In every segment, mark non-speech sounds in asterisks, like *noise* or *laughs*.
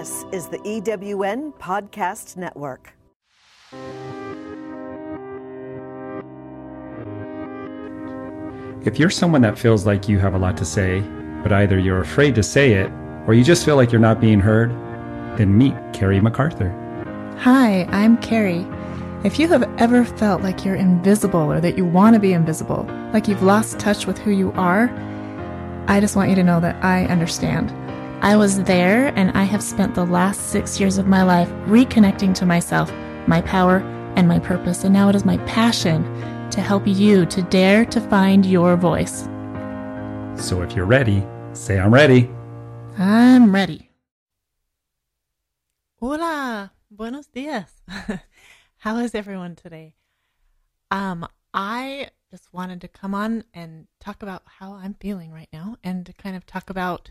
This is the EWN Podcast Network. If you're someone that feels like you have a lot to say, but either you're afraid to say it or you just feel like you're not being heard, then meet Carrie MacArthur. Hi, I'm Carrie. If you have ever felt like you're invisible or that you want to be invisible, like you've lost touch with who you are, I just want you to know that I understand. I was there and I have spent the last six years of my life reconnecting to myself, my power, and my purpose. And now it is my passion to help you to dare to find your voice. So if you're ready, say I'm ready. I'm ready. Hola, buenos dias. *laughs* How is everyone today? Um, I just wanted to come on and talk about how I'm feeling right now and to kind of talk about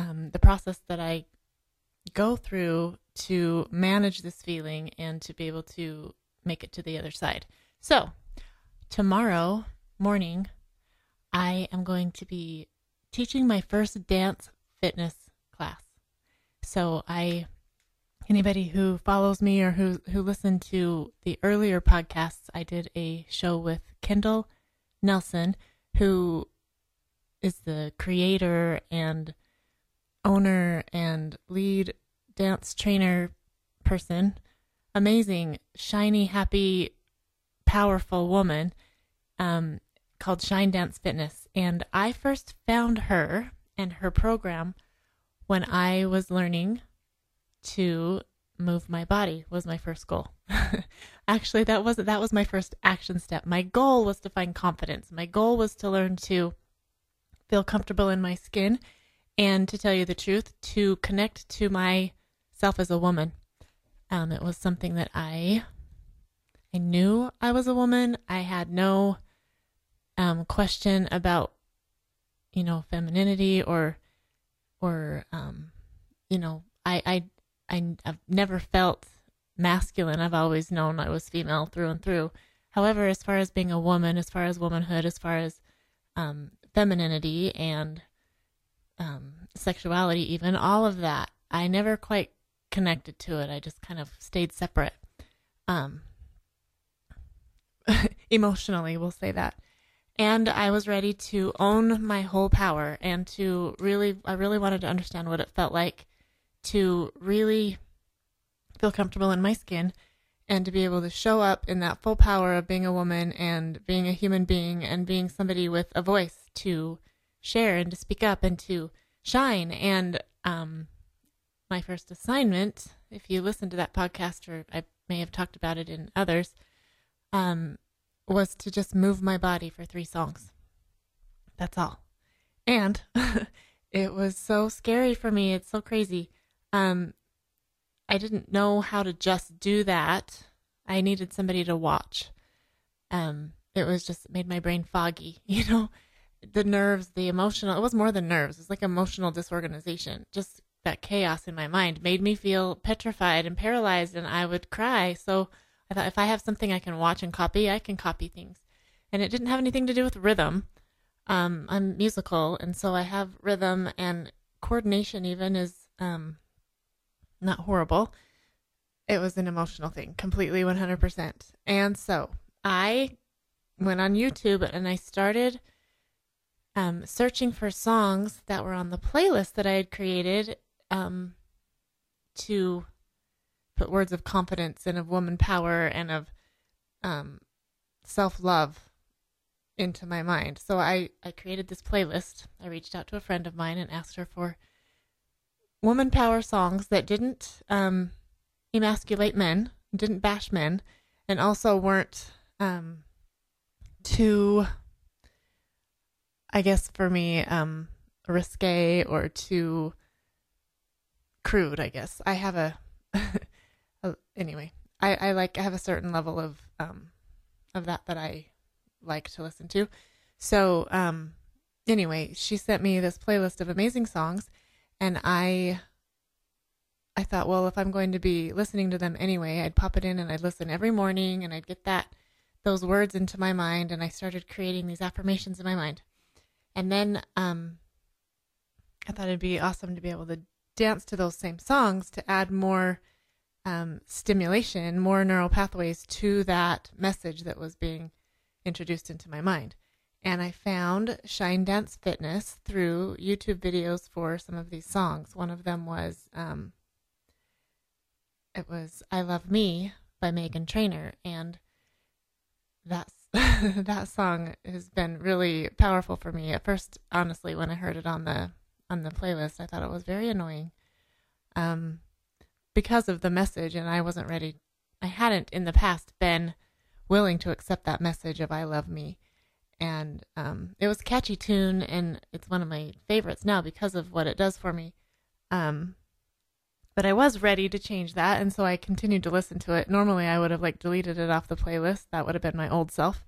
um, the process that I go through to manage this feeling and to be able to make it to the other side. So, tomorrow morning, I am going to be teaching my first dance fitness class. So, I anybody who follows me or who who listened to the earlier podcasts, I did a show with Kendall Nelson, who is the creator and owner and lead dance trainer person. Amazing, shiny, happy, powerful woman um, called Shine Dance Fitness. And I first found her and her program when I was learning to move my body was my first goal. *laughs* Actually, that was that was my first action step. My goal was to find confidence. My goal was to learn to feel comfortable in my skin and to tell you the truth, to connect to myself as a woman. Um, it was something that I I knew I was a woman. I had no um, question about you know femininity or or um, you know I I I, I've never felt masculine. I've always known I was female through and through. However, as far as being a woman, as far as womanhood, as far as um, femininity and um, sexuality, even all of that, I never quite connected to it. I just kind of stayed separate. Um, *laughs* emotionally, we'll say that. And I was ready to own my whole power and to really, I really wanted to understand what it felt like to really feel comfortable in my skin and to be able to show up in that full power of being a woman and being a human being and being somebody with a voice to share and to speak up and to shine. And um, my first assignment, if you listen to that podcast, or I may have talked about it in others, um, was to just move my body for three songs. That's all. And *laughs* it was so scary for me. It's so crazy um, I didn't know how to just do that. I needed somebody to watch. Um, it was just made my brain foggy, *laughs* you know, the nerves, the emotional. It was more than nerves. It's like emotional disorganization. Just that chaos in my mind made me feel petrified and paralyzed, and I would cry. So I thought if I have something I can watch and copy, I can copy things. And it didn't have anything to do with rhythm. Um, I'm musical, and so I have rhythm and coordination. Even is um, not horrible. It was an emotional thing, completely 100%. And so I went on YouTube and I started um, searching for songs that were on the playlist that I had created um, to put words of confidence and of woman power and of um, self love into my mind. So I, I created this playlist. I reached out to a friend of mine and asked her for woman power songs that didn't um, emasculate men, didn't bash men, and also weren't um, too, I guess for me, um, risque or too crude. I guess I have *laughs* a, anyway. I, I like I have a certain level of um, of that that I like to listen to. So um, anyway, she sent me this playlist of amazing songs and I I thought, well, if I'm going to be listening to them anyway, I'd pop it in and I'd listen every morning and I'd get that those words into my mind and I started creating these affirmations in my mind. And then um I thought it'd be awesome to be able to dance to those same songs to add more um, stimulation, more neural pathways to that message that was being introduced into my mind. And I found Shine Dance Fitness through YouTube videos for some of these songs. One of them was um, it was "I Love Me" by Meghan Trainor, and that's *laughs* that song has been really powerful for me. At first, honestly, when I heard it on the on the playlist, I thought it was very annoying, um, because of the message, and I wasn't ready. I hadn't in the past been willing to accept that message of "I love me," and um, it was a catchy tune, and it's one of my favorites now because of what it does for me. Um, but I was ready to change that, and so I continued to listen to it. Normally, I would have like deleted it off the playlist. That would have been my old self.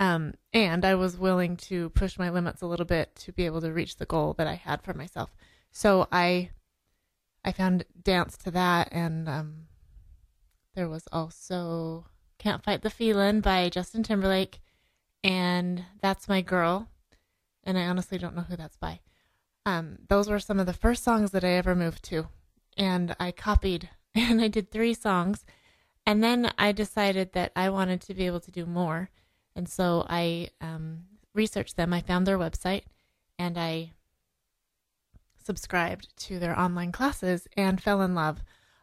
Um, and I was willing to push my limits a little bit to be able to reach the goal that I had for myself. So I, I found dance to that, and um, there was also "Can't Fight the Feeling" by Justin Timberlake, and "That's My Girl," and I honestly don't know who that's by. Um, those were some of the first songs that I ever moved to and I copied *laughs* and I did three songs. And then I decided that I wanted to be able to do more. And so I um, researched them. I found their website and I subscribed to their online classes and fell in love.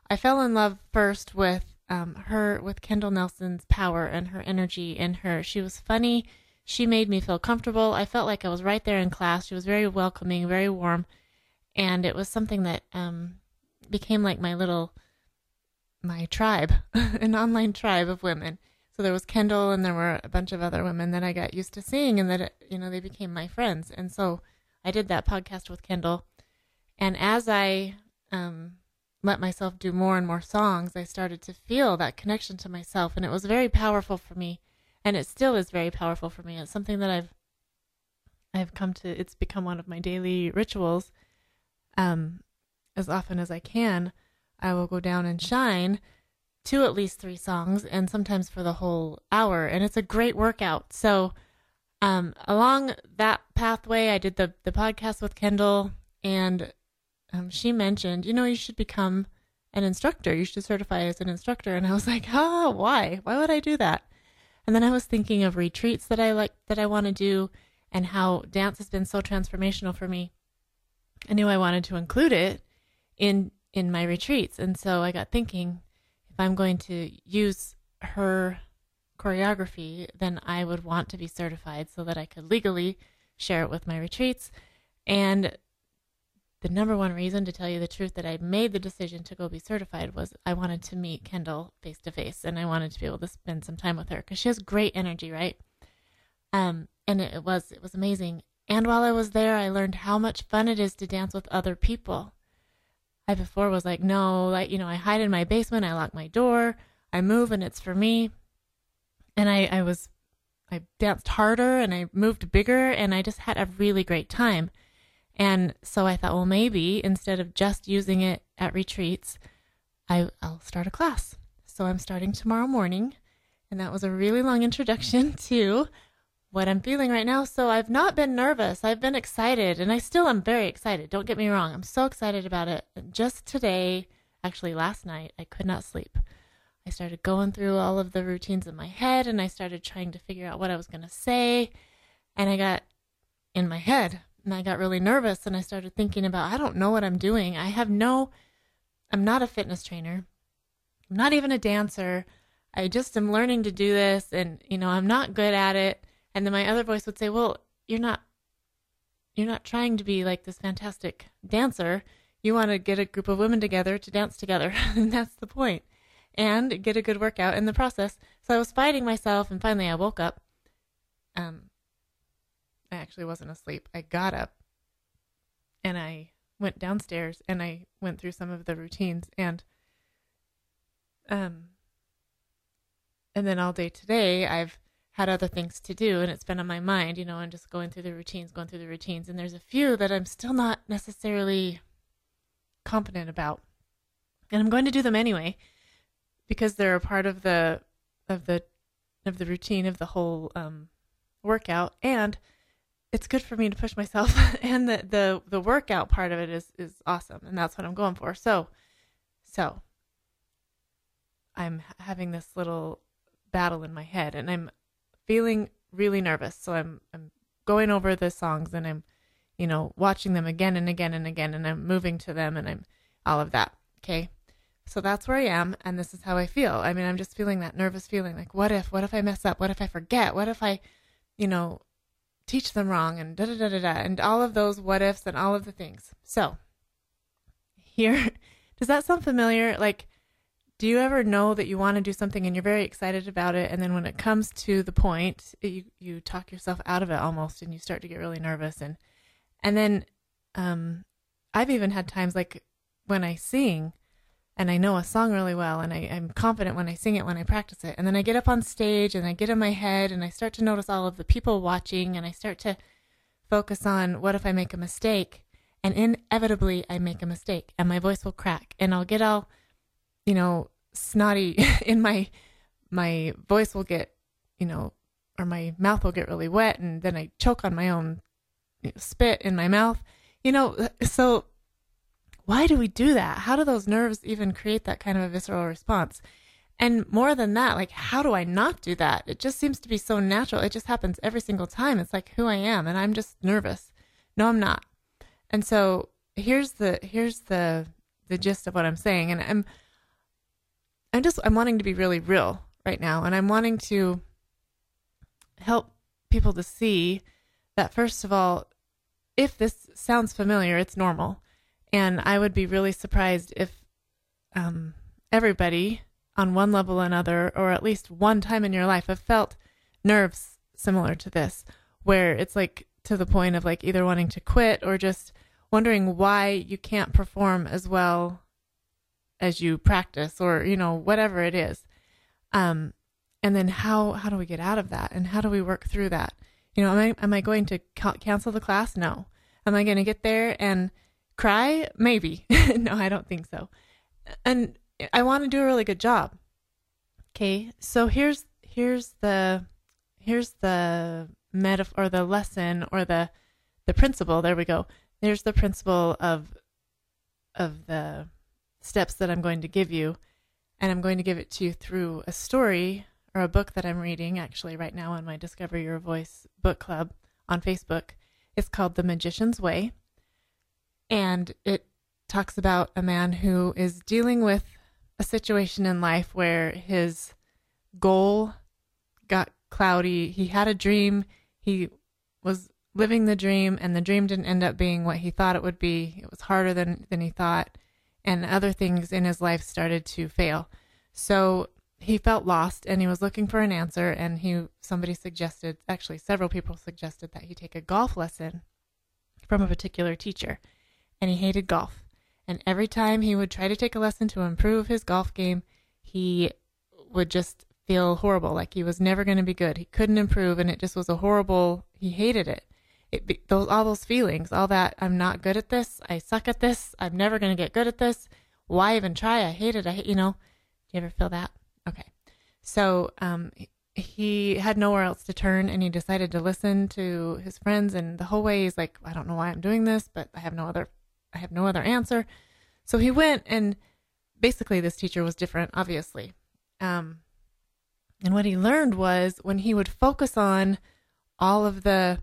I fell in love first with um, her, with Kendall Nelson's power and her energy in her. She was funny. She made me feel comfortable. I felt like I was right there in class. She was very welcoming, very warm. And it was something that um, became like my little my tribe, *laughs* an online tribe of women. So there was Kendall and there were a bunch of other women that I got used to seeing and that you know they became my friends. And so I did that podcast with Kendall. And as I um, let myself do more and more songs, I started to feel that connection to myself and it was very powerful for me. And it still is very powerful for me. It's something that I've I've come to it's become one of my daily rituals. Um, as often as I can, I will go down and shine to at least three songs and sometimes for the whole hour. And it's a great workout. So, um, along that pathway, I did the, the podcast with Kendall and um, she mentioned, you know, you should become an instructor. You should certify as an instructor. And I was like, oh, why? Why would I do that? And then I was thinking of retreats that I like, that I want to do and how dance has been so transformational for me. I knew I wanted to include it in in my retreats. And so I got thinking, if I'm going to use her choreography, then I would want to be certified so that I could legally share it with my retreats. And the number one reason, to tell you the truth, that I made the decision to go be certified was I wanted to meet Kendall face to face, and I wanted to be able to spend some time with her because she has great energy, right? Um, and it, was it was amazing. And while I was there, I learned how much fun it is to dance with other people. I before was like, no, like, you know, I hide in my basement, I lock my door, I move and it's for me. And I, I was, I danced harder and I moved bigger and I just had a really great time. And so I thought, well, maybe instead of just using it at retreats, I, I'll start a class. So I'm starting tomorrow morning. And that was a really long *laughs* introduction to what I'm feeling right now. So I've not been nervous. I've been excited and I still am very excited. Don't get me wrong. I'm so excited about it. Just today, actually last night, I could not sleep. I started going through all of the routines in my head and I started trying to figure out what I was going to say. And I got in my head and I got really nervous and I started thinking about, I don't know what I'm doing. I have no, I'm not a fitness trainer. I'm not even a dancer. I just am learning to do this and, you know, I'm not good at it and then my other voice would say, "Well, you're not you're not trying to be like this fantastic dancer. You want to get a group of women together to dance together, *laughs* and that's the point. And get a good workout in the process." So I was fighting myself and finally I woke up. Um I actually wasn't asleep. I got up and I went downstairs and I went through some of the routines and um and then all day today I've had other things to do and it's been on my mind, you know, and just going through the routines, going through the routines. And there's a few that I'm still not necessarily confident about. And I'm going to do them anyway because they're a part of the of the of the routine of the whole um, workout and it's good for me to push myself *laughs* and the the the workout part of it is is awesome and that's what I'm going for. So so I'm having this little battle in my head and I'm feeling really nervous. So I'm I'm going over the songs and I'm you know watching them again and again and again and I'm moving to them and I'm all of that. Okay? So that's where I am and this is how I feel. I mean, I'm just feeling that nervous feeling like what if what if I mess up? What if I forget? What if I you know teach them wrong and da da da da da and all of those what ifs and all of the things. So here *laughs* does that sound familiar? Like do you ever know that you want to do something and you're very excited about it and then when it comes to the point you you talk yourself out of it almost and you start to get really nervous and and then um I've even had times like when I sing and I know a song really well and I, I'm confident when I sing it when I practice it. And then I get up on stage and I get in my head and I start to notice all of the people watching and I start to focus on what if I make a mistake and inevitably I make a mistake and my voice will crack and I'll get all, you know, snotty *laughs* in my my voice will get, you know, or my mouth will get really wet and then I choke on my own spit in my mouth. You know, so why do we do that? How do those nerves even create that kind of a visceral response? And more than that, like, how do I not do that? It just seems to be so natural. It just happens every single time. It's like who I am, and I'm just nervous. No, I'm not. And so here's the here's the the gist of what I'm saying. And I'm I'm just I'm wanting to be really real right now, and I'm wanting to help people to see that first of all, if this sounds familiar, it's normal. And I would be really surprised if um, everybody on one level or another, or at least one time in your life, have felt nerves similar to this, where it's like to the point of like either wanting to quit or just wondering why you can't perform as well as you practice or you know whatever it is um and then how how do we get out of that and how do we work through that you know am i am i going to cancel the class no am i going to get there and Cry? Maybe. *laughs* no, I don't think so. And I want to do a really good job. Okay, so here's here's the here's the metaphor or the lesson or the the principle. There we go. There's the principle of of the steps that I'm going to give you, and I'm going to give it to you through a story or a book that I'm reading actually right now on my Discover Your Voice book club on Facebook. It's called The Magician's Way and it talks about a man who is dealing with a situation in life where his goal got cloudy. He had a dream. He was living the dream and the dream didn't end up being what he thought it would be. It was harder than than he thought and other things in his life started to fail. So he felt lost and he was looking for an answer and he somebody suggested actually several people suggested that he take a golf lesson from a particular teacher and he hated golf. And every time he would try to take a lesson to improve his golf game, he would just feel horrible, like he was never going to be good. He couldn't improve, and it just was a horrible. He hated it. It those all those feelings, all that I'm not good at this. I suck at this. I'm never going to get good at this. Why even try? I hate it. I hate, you know. Do you ever feel that? Okay. So um, he had nowhere else to turn, and he decided to listen to his friends. And the whole way, he's like, I don't know why I'm doing this, but I have no other I have no other answer. So he went and basically this teacher was different, obviously. Um, and what he learned was when he would focus on all of the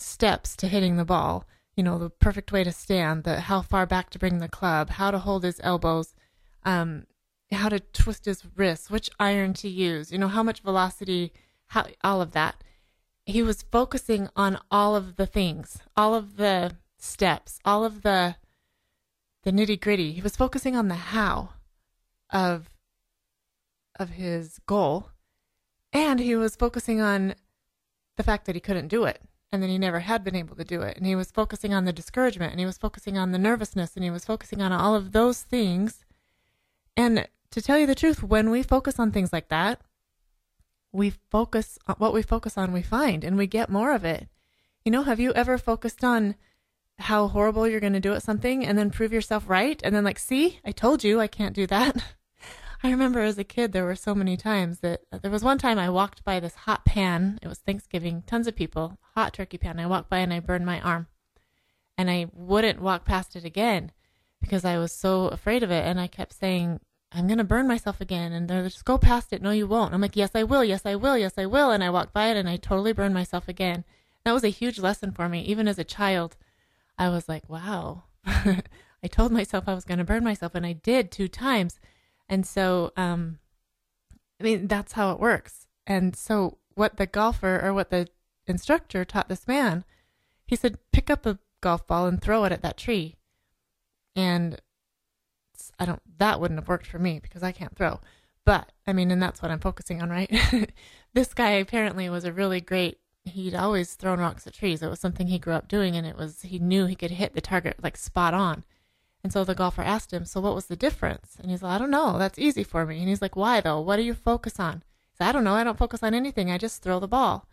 steps to hitting the ball, you know, the perfect way to stand, the how far back to bring the club, how to hold his elbows, um, how to twist his wrists, which iron to use, you know, how much velocity, how all of that. He was focusing on all of the things, all of the steps, all of the the nitty gritty. He was focusing on the how of of his goal, and he was focusing on the fact that he couldn't do it, and then he never had been able to do it, and he was focusing on the discouragement, and he was focusing on the nervousness, and he was focusing on all of those things. And to tell you the truth, when we focus on things like that, we focus on what we focus on, we find, and we get more of it. You know, have you ever focused on how horrible you're going to do at something and then prove yourself right and then like see i told you i can't do that *laughs* *laughs* I remember as a kid, there were so many times that uh, there was one time I walked by this hot pan. It was Thanksgiving, tons of people, hot turkey pan. I walked by and I burned my arm. And I wouldn't walk past it again because I was so afraid of it. And I kept saying, I'm going to burn myself again. And they're just go past it. No, you won't. I'm like, yes, I will. Yes, I will. Yes, I will. And I walked by it and I totally burned myself again. That was a huge lesson for me. Even as a child, I was like, wow. *laughs* I told myself I was going to burn myself and I did two times. And so, um, I mean, that's how it works. And so, what the golfer or what the instructor taught this man, he said, pick up a golf ball and throw it at that tree. And I don't, that wouldn't have worked for me because I can't throw. But I mean, and that's what I'm focusing on, right? *laughs* this guy apparently was a really great, he'd always thrown rocks at trees. It was something he grew up doing and it was, he knew he could hit the target like spot on. And so the golfer asked him, So what was the difference? And he's like, I don't know. That's easy for me. And he's like, Why though? What do you focus on? He said, I don't know. I don't focus on anything. I just throw the ball.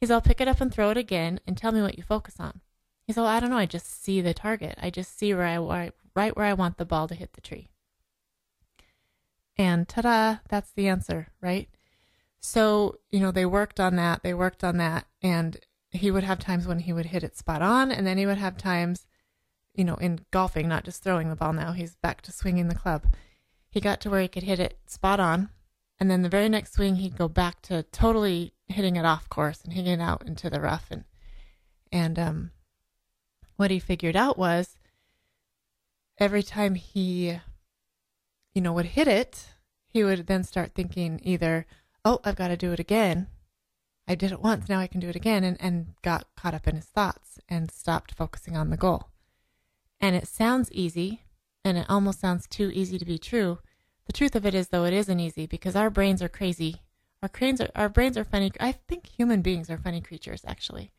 He's I'll pick it up and throw it again and tell me what you focus on. He's like, I don't know. I just see the target. I just see where I right where I want the ball to hit the tree. And ta da, that's the answer, right? So, you know, they worked on that, they worked on that, and he would have times when he would hit it spot on, and then he would have times you know, in golfing, not just throwing the ball now. He's back to swinging the club. He got to where he could hit it spot on. And then the very next swing, he'd go back to totally hitting it off course and hitting it out into the rough. And, and, um, what he figured out was every time he, you know, would hit it, he would then start thinking either, oh, I've got to do it again. I did it once, now I can do it again, and, and got caught up in his thoughts and stopped focusing on the goal. And it sounds easy, and it almost sounds too easy to be true. The truth of it is, though, it isn't easy because our brains are crazy. Our brains are, our brains are funny. I think human beings are funny creatures, actually.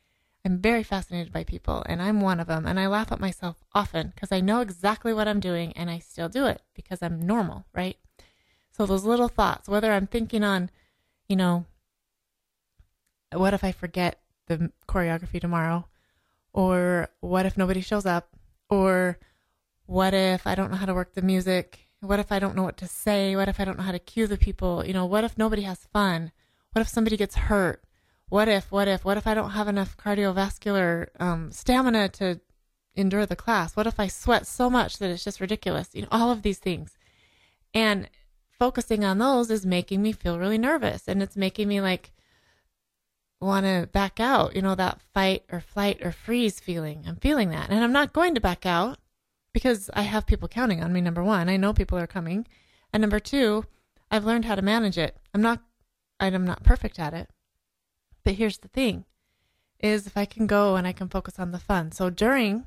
I'm very fascinated by people, and I'm one of them. And I laugh at myself often because I know exactly what I'm doing, and I still do it because I'm normal, right? So those little thoughts, whether I'm thinking on, you know, what if I forget the choreography tomorrow? Or what if nobody shows up? Or what if I don't know how to work the music? What if I don't know what to say? What if I don't know how to cue the people? You know, what if nobody has fun? What if somebody gets hurt? What if, what if, what if I don't have enough cardiovascular um, stamina to endure the class? What if I sweat so much that it's just ridiculous? You know, all of these things. And focusing on those is making me feel really nervous and it's making me like, want to back out, you know, that fight or flight or freeze feeling. I'm feeling that. And I'm not going to back out because I have people counting on me. Number one, I know people are coming. And number two, I've learned how to manage it. I'm not, I'm not perfect at it. But here's the thing is if I can go and I can focus on the fun. So during,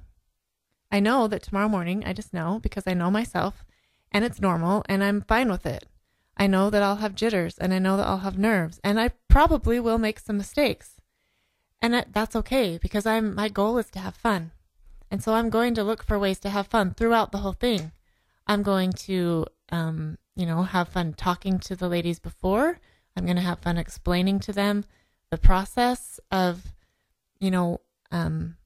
I know that tomorrow morning, I just know because I know myself and it's normal and I'm fine with it. I know that I'll have jitters and I know that I'll have nerves and I probably will make some mistakes. And that's okay because I'm my goal is to have fun. And so I'm going to look for ways to have fun throughout the whole thing. I'm going to um, you know, have fun talking to the ladies before. I'm going to have fun explaining to them the process of you know, um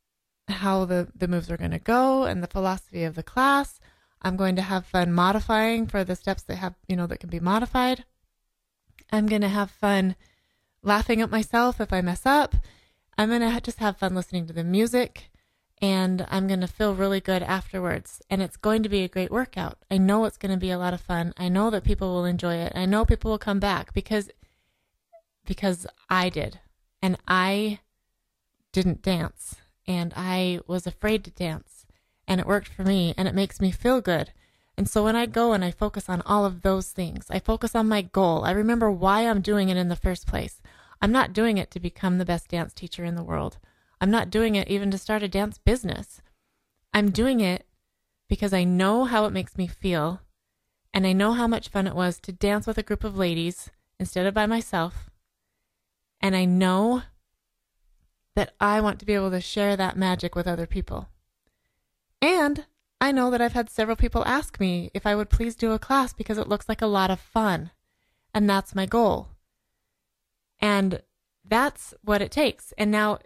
how the the moves are going to go and the philosophy of the class. I'm going to have fun modifying for the steps that have, you know, that can be modified. I'm going to have fun laughing at myself if I mess up. I'm going to just have fun listening to the music and I'm going to feel really good afterwards. And it's going to be a great workout. I know it's going to be a lot of fun. I know that people will enjoy it. I know people will come back because because I did. And I didn't dance and I was afraid to dance and it worked for me and it makes me feel good. And so when I go and I focus on all of those things, I focus on my goal. I remember why I'm doing it in the first place. I'm not doing it to become the best dance teacher in the world. I'm not doing it even to start a dance business. I'm doing it because I know how it makes me feel and I know how much fun it was to dance with a group of ladies instead of by myself. And I know that I want to be able to share that magic with other people. And I know that I've had several people ask me if I would please do a class because it looks like a lot of fun. And that's my goal. And that's what it takes. And now,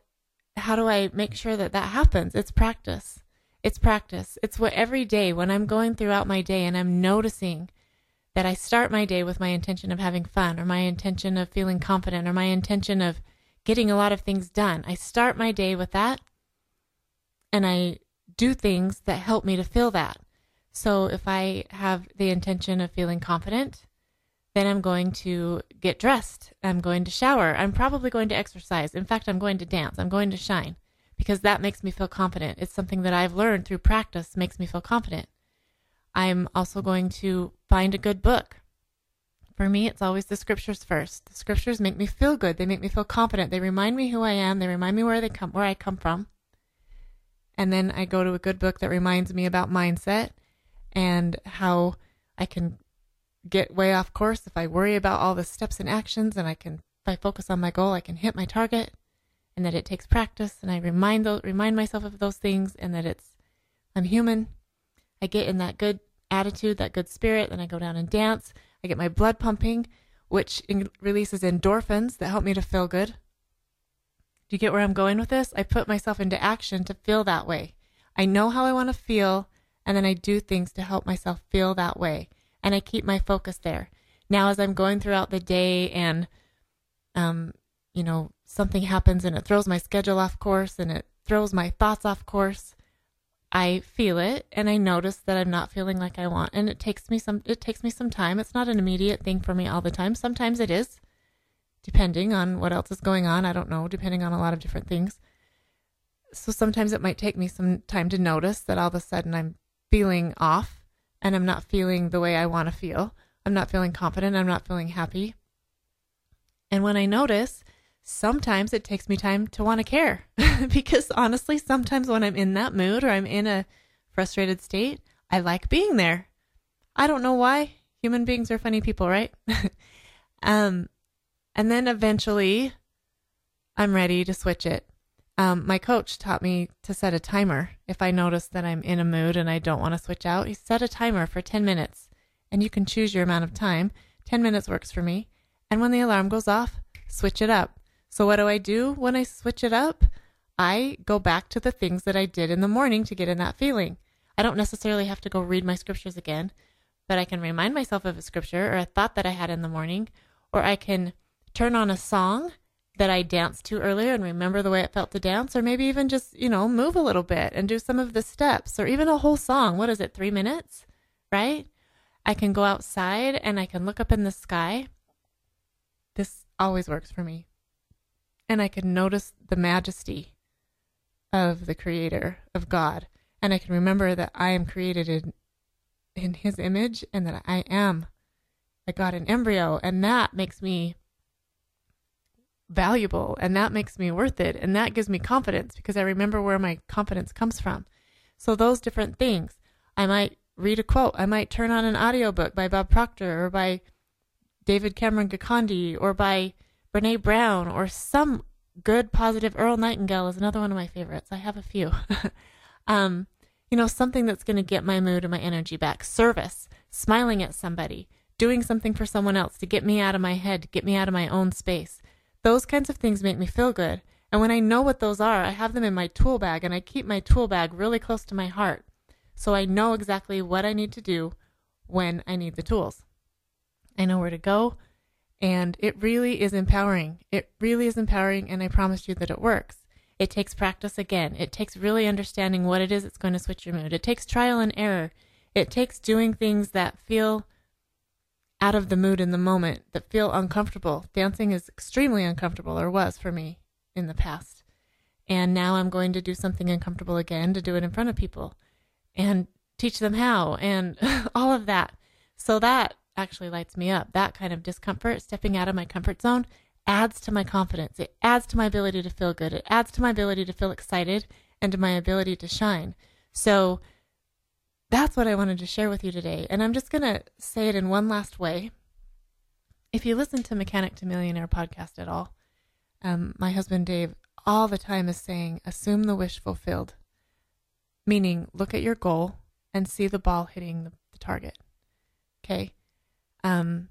how do I make sure that that happens? It's practice. It's practice. It's what every day when I'm going throughout my day and I'm noticing that I start my day with my intention of having fun or my intention of feeling confident or my intention of getting a lot of things done. I start my day with that and I do things that help me to feel that. So if I have the intention of feeling confident, then I'm going to get dressed. I'm going to shower. I'm probably going to exercise. In fact, I'm going to dance. I'm going to shine because that makes me feel confident. It's something that I've learned through practice makes me feel confident. I'm also going to find a good book. For me, it's always the scriptures first. The scriptures make me feel good. They make me feel confident. They remind me who I am. They remind me where they come, where I come from. And then I go to a good book that reminds me about mindset and how I can get way off course if I worry about all the steps and actions and I can if I focus on my goal, I can hit my target and that it takes practice and I remind those, remind myself of those things and that it's I'm human. I get in that good attitude, that good spirit, then I go down and dance. I get my blood pumping, which in- releases endorphins that help me to feel good. Do you get where I'm going with this? I put myself into action to feel that way. I know how I want to feel, and then I do things to help myself feel that way. And I keep my focus there. Now, as I'm going throughout the day and, um, you know, something happens and it throws my schedule off course and it throws my thoughts off course, I feel it and I notice that I'm not feeling like I want. And it takes me some, it takes me some time. It's not an immediate thing for me all the time. Sometimes it is depending on what else is going on. I don't know, depending on a lot of different things. So sometimes it might take me some time to notice that all of a sudden I'm feeling off and I'm not feeling the way I want to feel. I'm not feeling confident. I'm not feeling happy. And when I notice, sometimes it takes me time to want to care *laughs* because honestly, sometimes when I'm in that mood or I'm in a frustrated state, I like being there. I don't know why. Human beings are funny people, right? *laughs* um, and then eventually, I'm ready to switch it. Um, my coach taught me to set a timer. If I notice that I'm in a mood and I don't want to switch out, he set a timer for 10 minutes. And you can choose your amount of time. 10 minutes works for me. And when the alarm goes off, switch it up. So, what do I do when I switch it up? I go back to the things that I did in the morning to get in that feeling. I don't necessarily have to go read my scriptures again, but I can remind myself of a scripture or a thought that I had in the morning, or I can turn on a song that I danced to earlier and remember the way it felt to dance, or maybe even just, you know, move a little bit and do some of the steps, or even a whole song. What is it, three minutes? Right? I can go outside and I can look up in the sky. This always works for me. And I can notice the majesty of the Creator, of God. And I can remember that I am created in, in His image and that I am a God in embryo. And that makes me valuable and that makes me worth it and that gives me confidence because I remember where my confidence comes from. So those different things. I might read a quote, I might turn on an audiobook by Bob Proctor or by David Cameron Gikandi or by Brene Brown or some good positive Earl Nightingale is another one of my favorites. I have a few. *laughs* um, you know, something that's going to get my mood and my energy back. Service, smiling at somebody, doing something for someone else to get me out of my head, get me out of my own space. Those kinds of things make me feel good. And when I know what those are, I have them in my tool bag and I keep my tool bag really close to my heart. So I know exactly what I need to do when I need the tools. I know where to go. And it really is empowering. It really is empowering. And I promise you that it works. It takes practice again. It takes really understanding what it is that's going to switch your mood. It takes trial and error. It takes doing things that feel out of the mood in the moment that feel uncomfortable. Dancing is extremely uncomfortable, or was for me in the past. And now I'm going to do something uncomfortable again to do it in front of people and teach them how and *laughs* all of that. So that actually lights me up. That kind of discomfort, stepping out of my comfort zone, adds to my confidence. It adds to my ability to feel good. It adds to my ability to feel excited and to my ability to shine. So that's what I wanted to share with you today. And I'm just going to say it in one last way. If you listen to Mechanic to Millionaire podcast at all, um, my husband Dave all the time is saying, assume the wish fulfilled, meaning look at your goal and see the ball hitting the, the target. Okay. Um,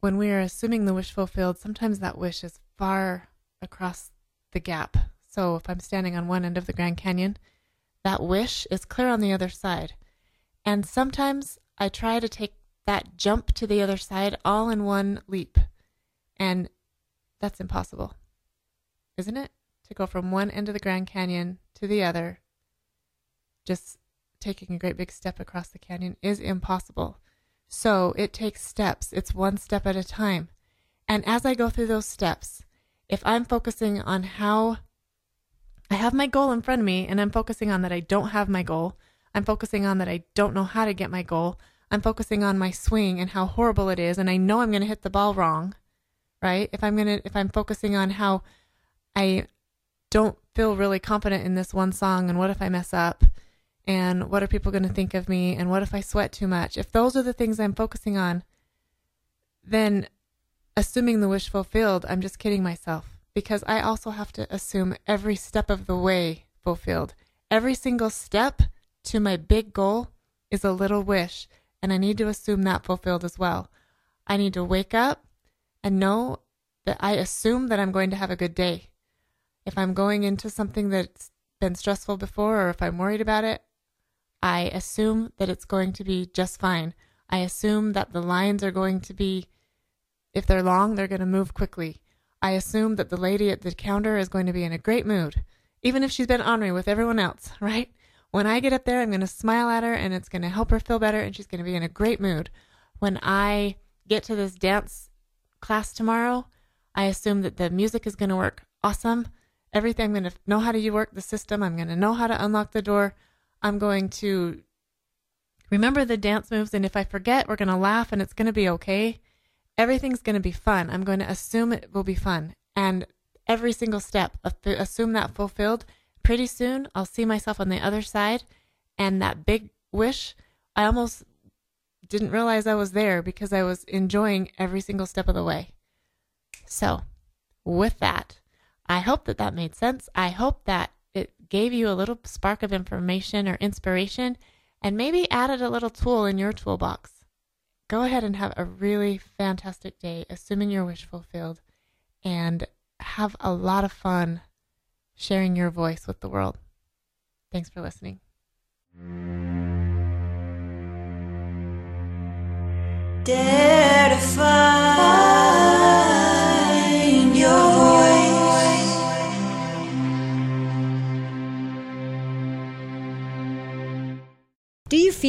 when we are assuming the wish fulfilled, sometimes that wish is far across the gap. So if I'm standing on one end of the Grand Canyon, that wish is clear on the other side. And sometimes I try to take that jump to the other side all in one leap. And that's impossible, isn't it? To go from one end of the Grand Canyon to the other, just taking a great big step across the canyon is impossible. So it takes steps. It's one step at a time. And as I go through those steps, if I'm focusing on how I have my goal in front of me and I'm focusing on that I don't have my goal, I'm focusing on that I don't know how to get my goal, I'm focusing on my swing and how horrible it is and I know I'm going to hit the ball wrong, right? If I'm going to if I'm focusing on how I don't feel really confident in this one song and what if I mess up? And what are people going to think of me? And what if I sweat too much? If those are the things I'm focusing on, then assuming the wish fulfilled, I'm just kidding myself because I also have to assume every step of the way fulfilled. Every single step to my big goal is a little wish, and I need to assume that fulfilled as well. I need to wake up and know that I assume that I'm going to have a good day. If I'm going into something that's been stressful before or if I'm worried about it, I assume that it's going to be just fine. I assume that the lines are going to be, if they're long, they're going to move quickly. I assume that the lady at the counter is going to be in a great mood, even if she's been ornery with everyone else, right? When I get up there, I'm going to smile at her and it's going to help her feel better and she's going to be in a great mood. When I get to this dance class tomorrow, I assume that the music is going to work awesome. Everything, I'm going to know how to work the system. I'm going to know how to unlock the door. I'm going to remember the dance moves. And if I forget, we're going to laugh and it's going to be okay. Everything's going to be fun. I'm going to assume it will be fun. And every single step, assume that fulfilled. Pretty soon, I'll see myself on the other side. And that big wish, I almost didn't realize I was there because I was enjoying every single step of the way. So, with that, I hope that that made sense. I hope that it gave you a little spark of information or inspiration and maybe added a little tool in your toolbox. Go ahead and have a really fantastic day, assuming your wish fulfilled, and have a lot of fun sharing your voice with the world. Thanks for listening. Dare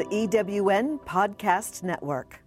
The EWN Podcast Network.